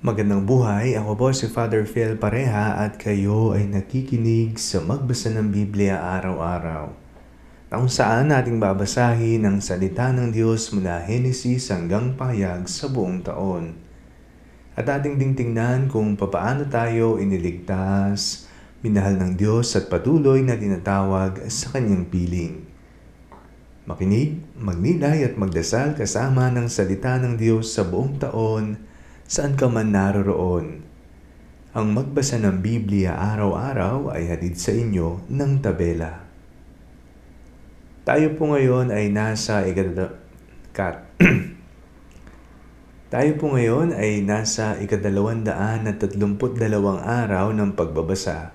Magandang buhay, ako po si Father Phil Pareha at kayo ay nakikinig sa Magbasa ng Biblia araw-araw. Na kung saan nating babasahin ang salita ng Diyos mula Henesis hanggang pahayag sa buong taon. At ating dingtingnan kung papaano tayo iniligtas, minahal ng Diyos at patuloy na tinatawag sa kanyang piling. Makinig, magnilay at magdasal kasama ng salita ng Diyos sa buong taon saan ka man naroroon. Ang magbasa ng Biblia araw-araw ay hatid sa inyo ng tabela. Tayo po ngayon ay nasa ikadala... Tayo po ngayon ay nasa ikadalawandaan at tatlumput dalawang araw ng pagbabasa.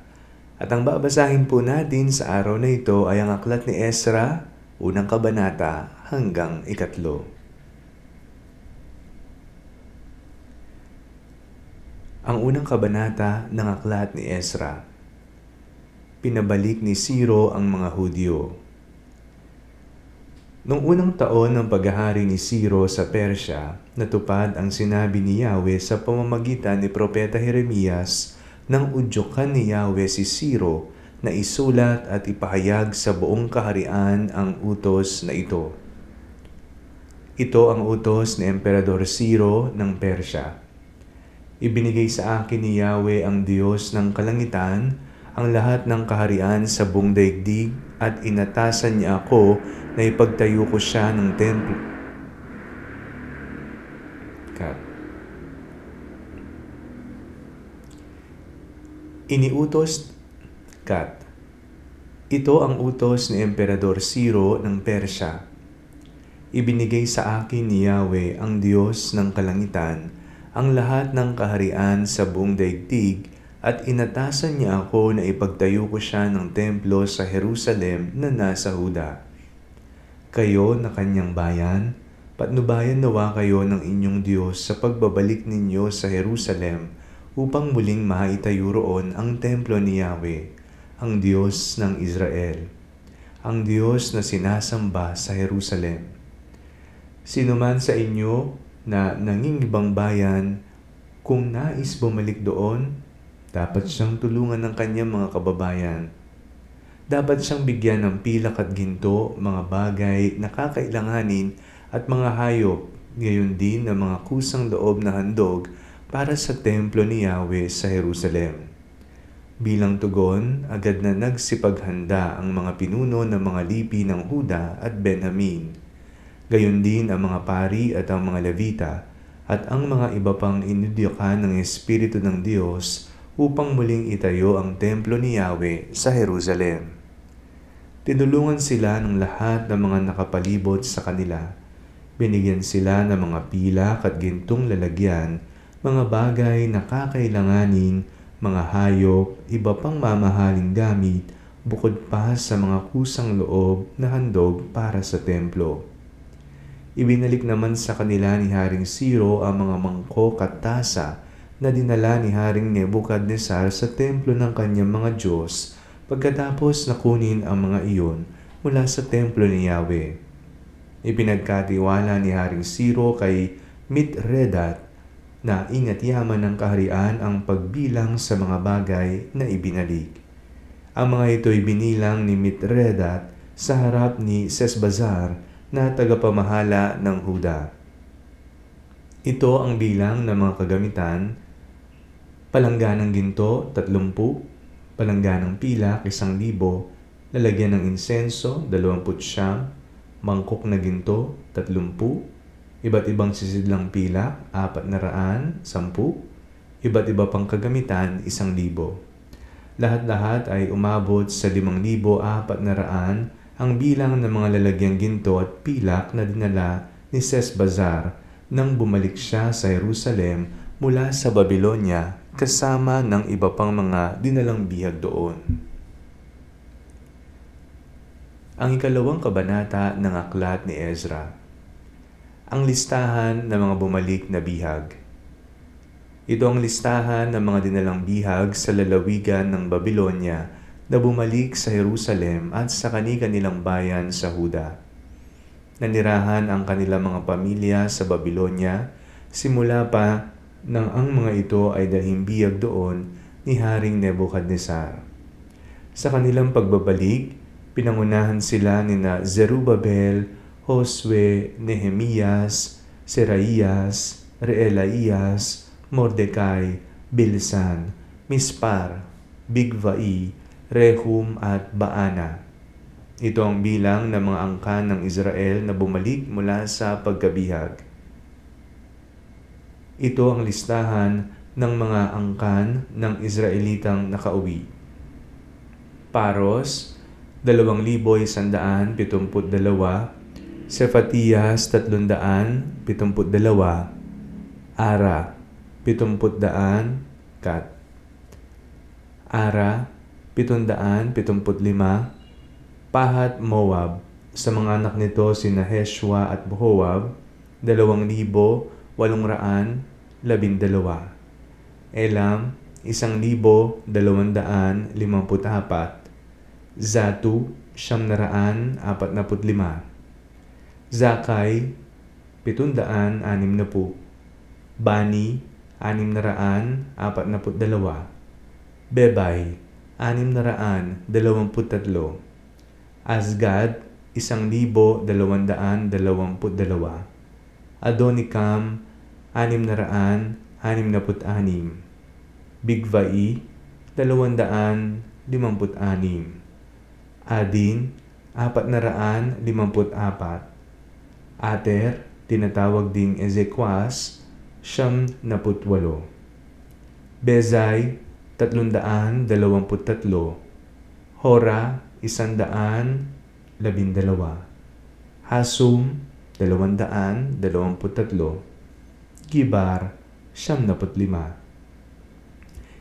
At ang babasahin po natin sa araw na ito ay ang aklat ni Ezra, unang kabanata hanggang ikatlo. Ang unang kabanata ng aklat ni Ezra. Pinabalik ni Siro ang mga Hudyo. Noong unang taon ng paghahari ni Siro sa Persya, natupad ang sinabi ni Yahweh sa pamamagitan ni Propeta Jeremias nang udyokan ni Yahweh si Siro na isulat at ipahayag sa buong kaharian ang utos na ito. Ito ang utos ni Emperador Siro ng Persya Ibinigay sa akin ni Yahweh ang Diyos ng kalangitan ang lahat ng kaharian sa buong daigdig at inatasan niya ako na ipagtayo ko siya ng templo. Cut. Iniutos Kat. Ito ang utos ni Emperador Ciro ng Persya. Ibinigay sa akin ni Yahweh ang Diyos ng kalangitan ang lahat ng kaharian sa buong daigdig at inatasan niya ako na ipagtayo ko siya ng templo sa Jerusalem na nasa Huda. Kayo na kanyang bayan, patnubayan nawa kayo ng inyong Diyos sa pagbabalik ninyo sa Jerusalem upang muling maitayo roon ang templo ni Yahweh, ang Diyos ng Israel, ang Diyos na sinasamba sa Jerusalem. Sino man sa inyo na nangingibang bayan, kung nais bumalik doon, dapat siyang tulungan ng kanyang mga kababayan. Dapat siyang bigyan ng pilak at ginto, mga bagay na kakailanganin at mga hayop, gayon din ng mga kusang loob na handog para sa templo ni Yahweh sa Jerusalem. Bilang tugon, agad na nagsipaghanda ang mga pinuno ng mga lipi ng Huda at Benjamin gayon din ang mga pari at ang mga levita at ang mga iba pang inudyokan ng Espiritu ng Diyos upang muling itayo ang templo ni Yahweh sa Jerusalem. Tinulungan sila ng lahat ng mga nakapalibot sa kanila. Binigyan sila ng mga pilak at gintong lalagyan, mga bagay na kakailanganin, mga hayop, iba pang mamahaling gamit, bukod pa sa mga kusang loob na handog para sa templo. Ibinalik naman sa kanila ni Haring Siro ang mga mangkok at tasa na dinala ni Haring Nebukadnesar sa templo ng kanyang mga Diyos pagkatapos nakunin ang mga iyon mula sa templo ni Yahweh. Ipinagkatiwala ni Haring Siro kay Mitredat na ingat yaman ng kaharian ang pagbilang sa mga bagay na ibinalik. Ang mga ito binilang ni Mitredat sa harap ni Sesbazar na tagapamahala ng Huda. Ito ang bilang ng mga kagamitan, palangganang ginto, 30, palangganang pilak, 1,000, lalagyan ng insenso, 20 mangkok na ginto, 30, iba't ibang sisidlang pilak, 400, 10, iba't iba pang kagamitan, 1,000. Lahat-lahat ay umabot sa 5,400 ang bilang ng mga lalagyang ginto at pilak na dinala ni Sesbazar nang bumalik siya sa Jerusalem mula sa Babylonia kasama ng iba pang mga dinalang bihag doon. Ang ikalawang kabanata ng aklat ni Ezra. Ang listahan ng mga bumalik na bihag. Ito ang listahan ng mga dinalang bihag sa lalawigan ng Babylonia na bumalik sa Jerusalem at sa kani-kanilang bayan sa Huda. Nanirahan ang kanilang mga pamilya sa Babylonia simula pa nang ang mga ito ay dahimbiyag doon ni Haring Nebuchadnezzar. Sa kanilang pagbabalik, pinangunahan sila ni na Zerubabel, Josue, Nehemias, Seraias, Reelaias, Mordecai, Bilsan, Mispar, Bigvai, Rehum at Baana. Ito ang bilang ng mga angkan ng Israel na bumalik mula sa pagkabihag. Ito ang listahan ng mga angkan ng Israelitang nakauwi. Paros, 2,172. Sefatias, 372. Ara, 700. Kat. Ara, 775. Pahat Moab, sa mga anak nito sina Heshwa at Bohoab, 2,812. Elam, 1,254. Zatu, siyam na raan, apat na lima. Zakay, pitundaan, anim na po. Bani, anim na raan, apat na dalawa. Bebay, anim na raan, dalawamput tatlo. Asgad, isang libo, dalawandaan, dalawamput dalawa. Adonikam, anim na raan, anim na put anim. Bigvai, dalawandaan, limamput anim. Adin, apat na raan, limamput apat. Ater, tinatawag ding Ezequas, siyam na putwalo. Bezay, tatlundaan, dalawamput. Hora, isandaan, labindalawa. Hasum, dalawandaan, dalawamput tatlo. Gibar, siyam na lima.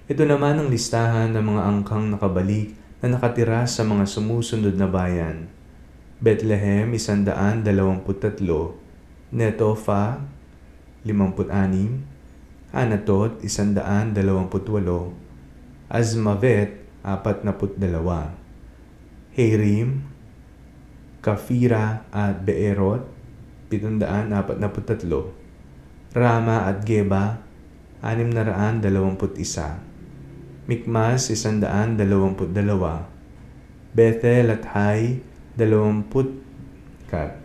Ito naman ang listahan ng mga angkang nakabalik na nakatira sa mga sumusunod na bayan. Bethlehem, isandaan, dalawamput tatlo. Netofa, limamput anim. Anatot, isandaan, dalawamput walo. Azmavet, apat na put dalawa. Herim, Kafira at Beerot, pitundaan, apat na put tatlo. Rama at Geba, anim na raan, dalawamput isa. Mikmas, isandaan, dalawamput dalawa. Bethel at Hai, dalawamput kat.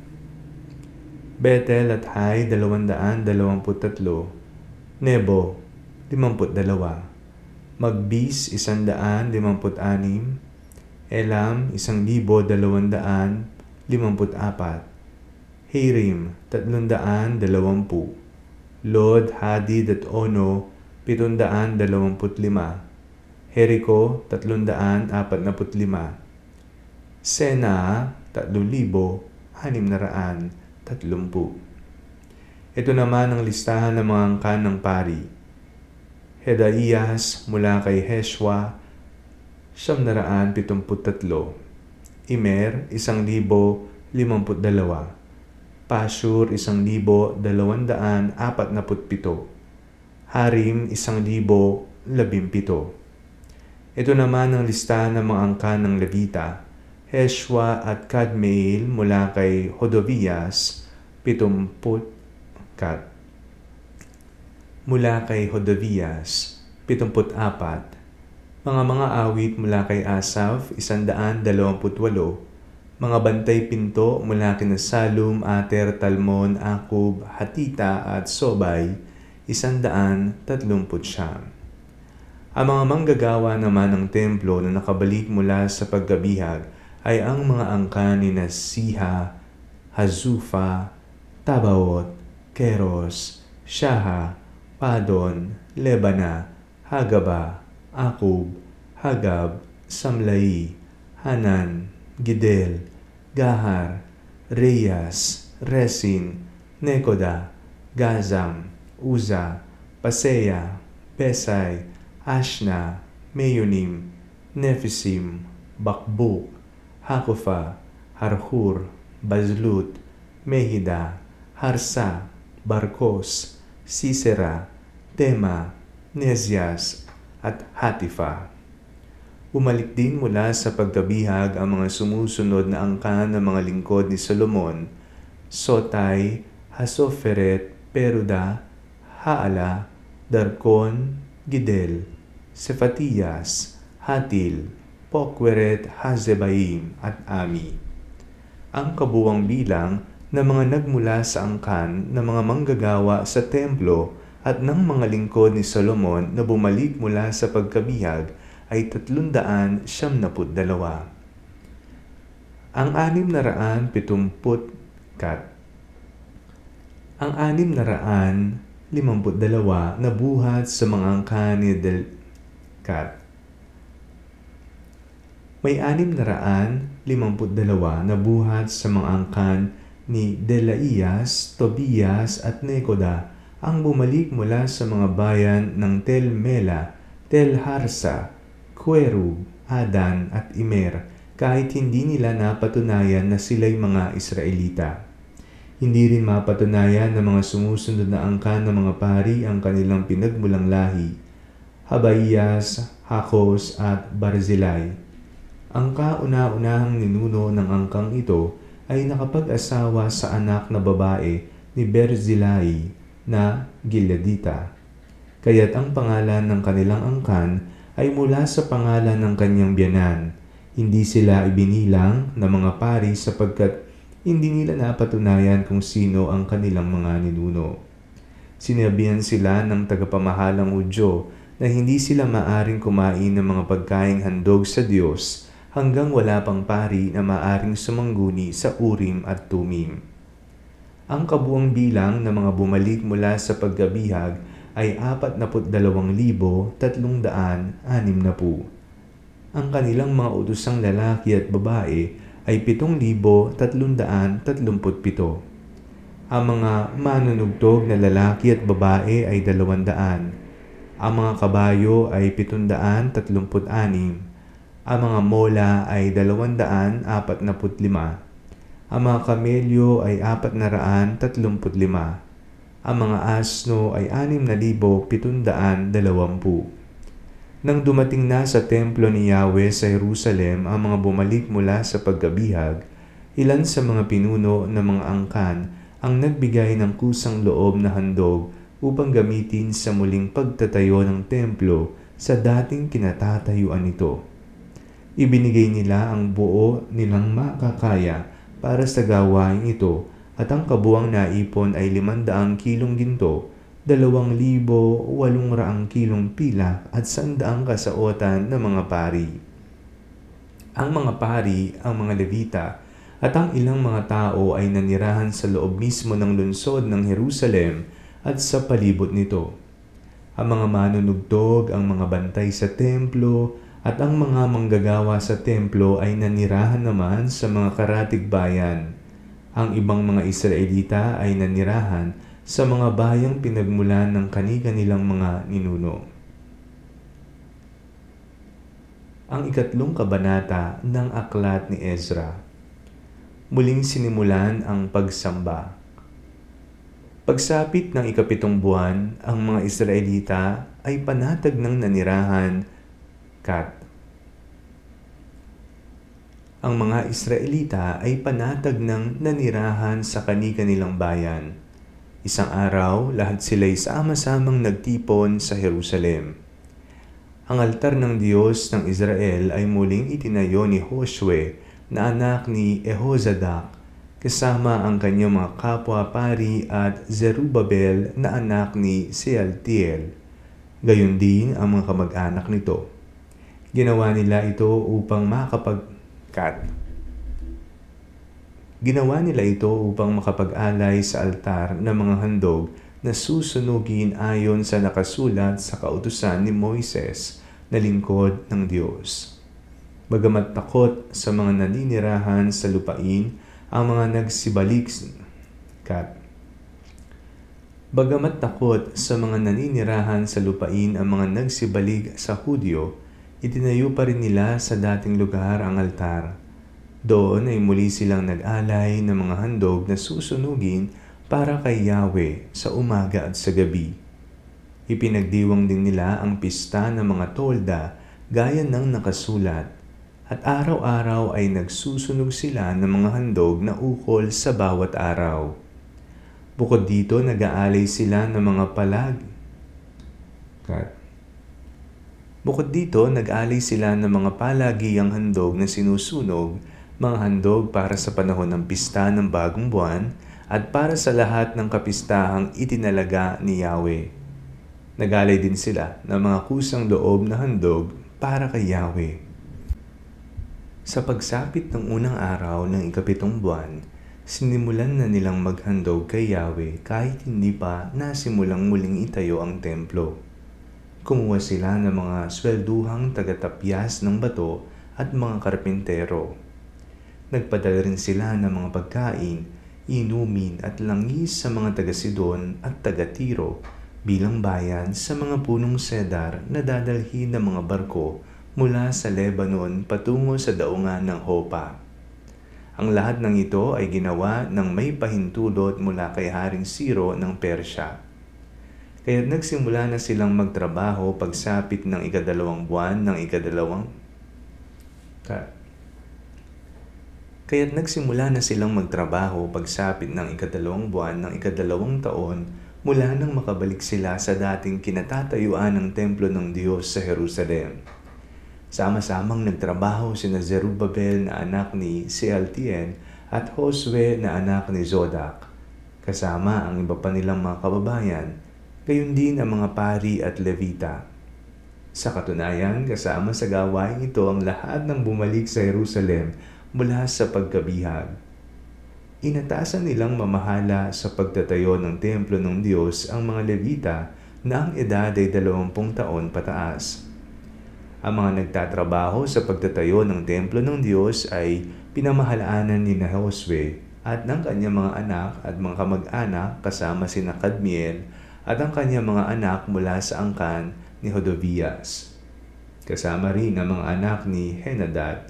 Bethel at Hai, dalawandaan, dalawamput tatlo. Nebo, limamput dalawa. Magbis, isandaan, limamput anim. Elam, isang libo, dalawandaan, limamput apat. Hirim, tatlundaan, dalawampu. Lod, Hadid at Ono, pitundaan, dalawamput lima. Jericho, 345. Sena, 3,630. Ito naman ang listahan ng mga angkan ng pari. Hedaiyas mula kay Heshwa, 773. Imer, 1,052. Pashur, 1,247. Harim, 1,017. Ito naman ang listahan ng mga angkan ng Levita. Heshwa at Kadmiel mula kay Hodovias, 70 kat. Mula kay Hodovias, 74. Mga mga awit mula kay Asaf, 128. Mga bantay pinto mula kina Salum, Ater, Talmon, Akub, Hatita at Sobay, 139. Ang mga manggagawa naman ng templo na nakabalik mula sa pagkabihag ay ang mga angka ni na Siha, Hazufa, Tabaot, Keros, Shaha, Padon, Lebana, Hagaba, Akub, Hagab, Samlai, Hanan, Gidel, Gahar, Reyas, Resin, Nekoda, Gazam, Uza, Paseya, Pesay, Ashna, Meyonim, Nephisim, Bakbuk, Hakufa, Harhur, Bazlut, Mehida, Harsa, Barkos, Sisera, Tema, Nezias, at Hatifa. Umalik din mula sa pagkabihag ang mga sumusunod na angkan ng mga lingkod ni Solomon, Sotay, Hasoferet, Peruda, Haala, Darkon, Gidel, Sefatias, Hatil, Pokweret, Hazebaim at Ami. Ang kabuwang bilang ng mga nagmula sa angkan ng mga manggagawa sa templo at ng mga lingkod ni Solomon na bumalik mula sa pagkabihag ay tatlundaan siyam naput dalawa. Ang anim na raan pitumput kat. Ang anim na buhat sa mga angkan ni Del kat. May anim na raan limamput dalawa na buhat sa mga angkan ni Delaias, Tobias at Nekoda ang bumalik mula sa mga bayan ng Tel Mela, Tel Harsa, Querub, Adan at Imer kahit hindi nila napatunayan na sila'y mga Israelita. Hindi rin mapatunayan ng mga sumusunod na angkan ng mga pari ang kanilang pinagmulang lahi, Habayas, Hakos at Barzilai. Ang kauna-unahang ninuno ng angkang ito ay nakapag-asawa sa anak na babae ni Berzilai na Gileadita. Kaya't ang pangalan ng kanilang angkan ay mula sa pangalan ng kanyang biyanan. Hindi sila ibinilang na mga pari sapagkat hindi nila napatunayan kung sino ang kanilang mga ninuno. Sinabihan sila ng tagapamahalang Hudyo na hindi sila maaring kumain ng mga pagkaing handog sa Diyos hanggang wala pang pari na maaring sumangguni sa Urim at Tumim. Ang kabuang bilang ng mga bumalik mula sa pagkabihag ay 42,360. Ang kanilang mga utusang lalaki at babae ay 7,337. Ang mga manunugtog na lalaki at babae ay 200. Ang mga kabayo ay 736. Ang mga mola ay 245 ang mga kamelyo ay apat na raan tatlumput lima. Ang mga asno ay anim na libo pitundaan dalawampu. Nang dumating na sa templo ni Yahweh sa Jerusalem ang mga bumalik mula sa pagkabihag, ilan sa mga pinuno ng mga angkan ang nagbigay ng kusang loob na handog upang gamitin sa muling pagtatayo ng templo sa dating kinatatayuan nito. Ibinigay nila ang buo nilang makakaya para sa gawain ito at ang kabuang naipon ay 500 kilong ginto, 2,800 kilong pilak at 100 kasaotan ng mga pari. Ang mga pari, ang mga levita, at ang ilang mga tao ay nanirahan sa loob mismo ng lungsod ng Jerusalem at sa palibot nito. Ang mga manunugtog, ang mga bantay sa templo, at ang mga manggagawa sa templo ay nanirahan naman sa mga karatig bayan. Ang ibang mga Israelita ay nanirahan sa mga bayang pinagmulan ng kani-kanilang mga ninuno. Ang ikatlong kabanata ng aklat ni Ezra. Muling sinimulan ang pagsamba. Pagsapit ng ikapitong buwan, ang mga Israelita ay panatag ng nanirahan Kat. Ang mga Israelita ay panatag ng nanirahan sa kani-kanilang bayan. Isang araw, lahat sila'y sama-samang nagtipon sa Jerusalem. Ang altar ng Diyos ng Israel ay muling itinayo ni Joshua na anak ni Ehozadak kasama ang kanyang mga kapwa-pari at Zerubabel na anak ni Sealtiel. Gayon din ang mga kamag-anak nito. Ginawa nila ito upang makapagkat. Ginawa nila ito upang makapag-alay sa altar ng mga handog na susunugin ayon sa nakasulat sa kautusan ni Moises na lingkod ng Diyos. Bagamat takot sa mga naninirahan sa lupain, ang mga nagsibalik kat. Bagamat takot sa mga naninirahan sa lupain ang mga nagsibalik sa Hudyo, itinayo pa rin nila sa dating lugar ang altar. Doon ay muli silang nag-alay ng mga handog na susunugin para kay Yahweh sa umaga at sa gabi. Ipinagdiwang din nila ang pista ng mga tolda gaya ng nakasulat at araw-araw ay nagsusunog sila ng mga handog na ukol sa bawat araw. Bukod dito, nag-aalay sila ng mga palag Cut. Bukod dito, nag-alay sila ng mga palagiang handog na sinusunog, mga handog para sa panahon ng pista ng bagong buwan, at para sa lahat ng kapistahang itinalaga ni Yahweh. Nagalay din sila ng mga kusang loob na handog para kay Yahweh. Sa pagsapit ng unang araw ng ikapitong buwan, sinimulan na nilang maghandog kay Yahweh kahit hindi pa nasimulang muling itayo ang templo. Kumuha sila ng mga swelduhang tagatapyas ng bato at mga karpintero. Nagpadala rin sila ng mga pagkain, inumin at langis sa mga taga-Sidon at taga-Tiro bilang bayan sa mga punong sedar na dadalhin ng mga barko mula sa Lebanon patungo sa daungan ng Hopa. Ang lahat ng ito ay ginawa ng may pahintulot mula kay Haring Siro ng Persya. Kaya't nagsimula na silang magtrabaho pagsapit ng ikadalawang buwan ng ikadalawang ka. Kaya't nagsimula na silang magtrabaho pagsapit ng ikadalawang buwan ng ikadalawang taon mula nang makabalik sila sa dating kinatatayuan ng templo ng Diyos sa Jerusalem. Sama-samang nagtrabaho sina Zerubabel na anak ni Sealtiel at Josue na anak ni Zodak, kasama ang iba pa nilang mga kababayan, gayon din ang mga pari at levita. Sa katunayan, kasama sa gawain ito ang lahat ng bumalik sa Jerusalem mula sa pagkabihag. Inatasan nilang mamahala sa pagtatayo ng templo ng Diyos ang mga Levita na ang edad ay dalawampung taon pataas. Ang mga nagtatrabaho sa pagtatayo ng templo ng Diyos ay pinamahalaanan ni na at ng kanyang mga anak at mga kamag-anak kasama si Kadmiel at ang kanyang mga anak mula sa angkan ni Hodovias. Kasama rin ang mga anak ni Henadad,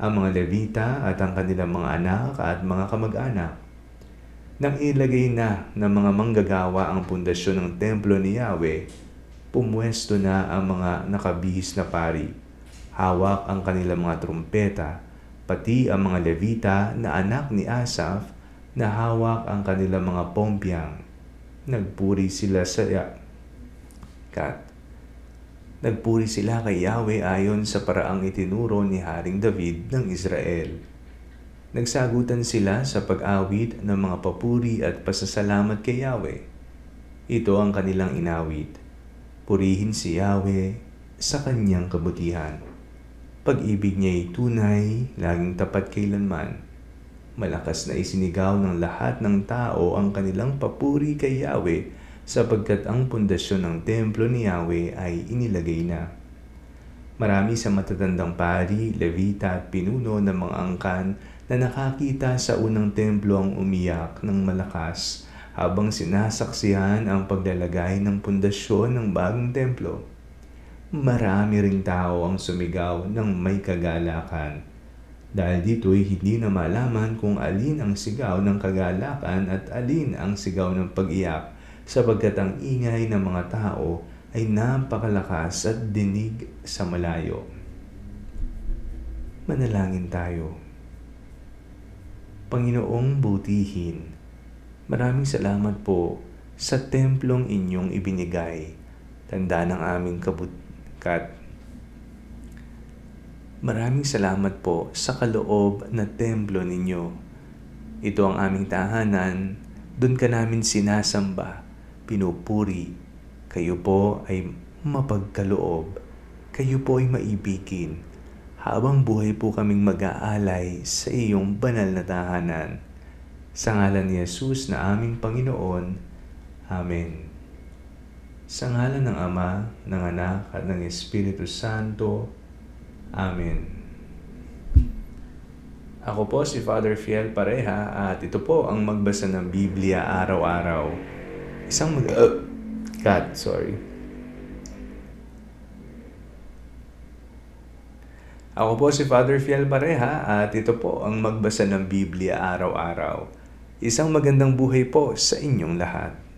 ang mga Levita at ang kanilang mga anak at mga kamag-anak. Nang ilagay na ng mga manggagawa ang pundasyon ng templo ni Yahweh, pumwesto na ang mga nakabihis na pari. Hawak ang kanilang mga trumpeta, pati ang mga Levita na anak ni Asaph na hawak ang kanilang mga pompyang. Nagpuri sila sa Kat. Nagpuri sila kay Yahweh ayon sa paraang itinuro ni Haring David ng Israel. Nagsagutan sila sa pag-awit ng mga papuri at pasasalamat kay Yahweh. Ito ang kanilang inawit. Purihin si Yahweh sa kanyang kabutihan. Pag-ibig niya ay tunay, laging tapat kailanman. Malakas na isinigaw ng lahat ng tao ang kanilang papuri kay Yahweh sapagkat ang pundasyon ng templo ni Yahweh ay inilagay na. Marami sa matatandang pari, levita at pinuno ng mga angkan na nakakita sa unang templo ang umiyak ng malakas habang sinasaksihan ang paglalagay ng pundasyon ng bagong templo. Marami ring tao ang sumigaw ng may kagalakan. Dahil dito'y hindi na malaman kung alin ang sigaw ng kagalakan at alin ang sigaw ng pag-iyak sapagkat ang ingay ng mga tao ay napakalakas at dinig sa malayo. Manalangin tayo. Panginoong butihin, maraming salamat po sa templong inyong ibinigay, tanda ng aming kabutkat. Maraming salamat po sa kaloob na templo ninyo. Ito ang aming tahanan, doon ka namin sinasamba pinupuri. Kayo po ay mapagkaloob. Kayo po ay maibigin. Habang buhay po kaming mag-aalay sa iyong banal na tahanan. Sa ngalan ni Jesus na aming Panginoon. Amen. Sa ngalan ng Ama, ng Anak at ng Espiritu Santo. Amen. Ako po si Father Fiel Pareha at ito po ang magbasa ng Biblia araw-araw. Isang mag... Uh, cut, sorry. Ako po si Father Fiel Pareha at ito po ang magbasa ng Biblia araw-araw. Isang magandang buhay po sa inyong lahat.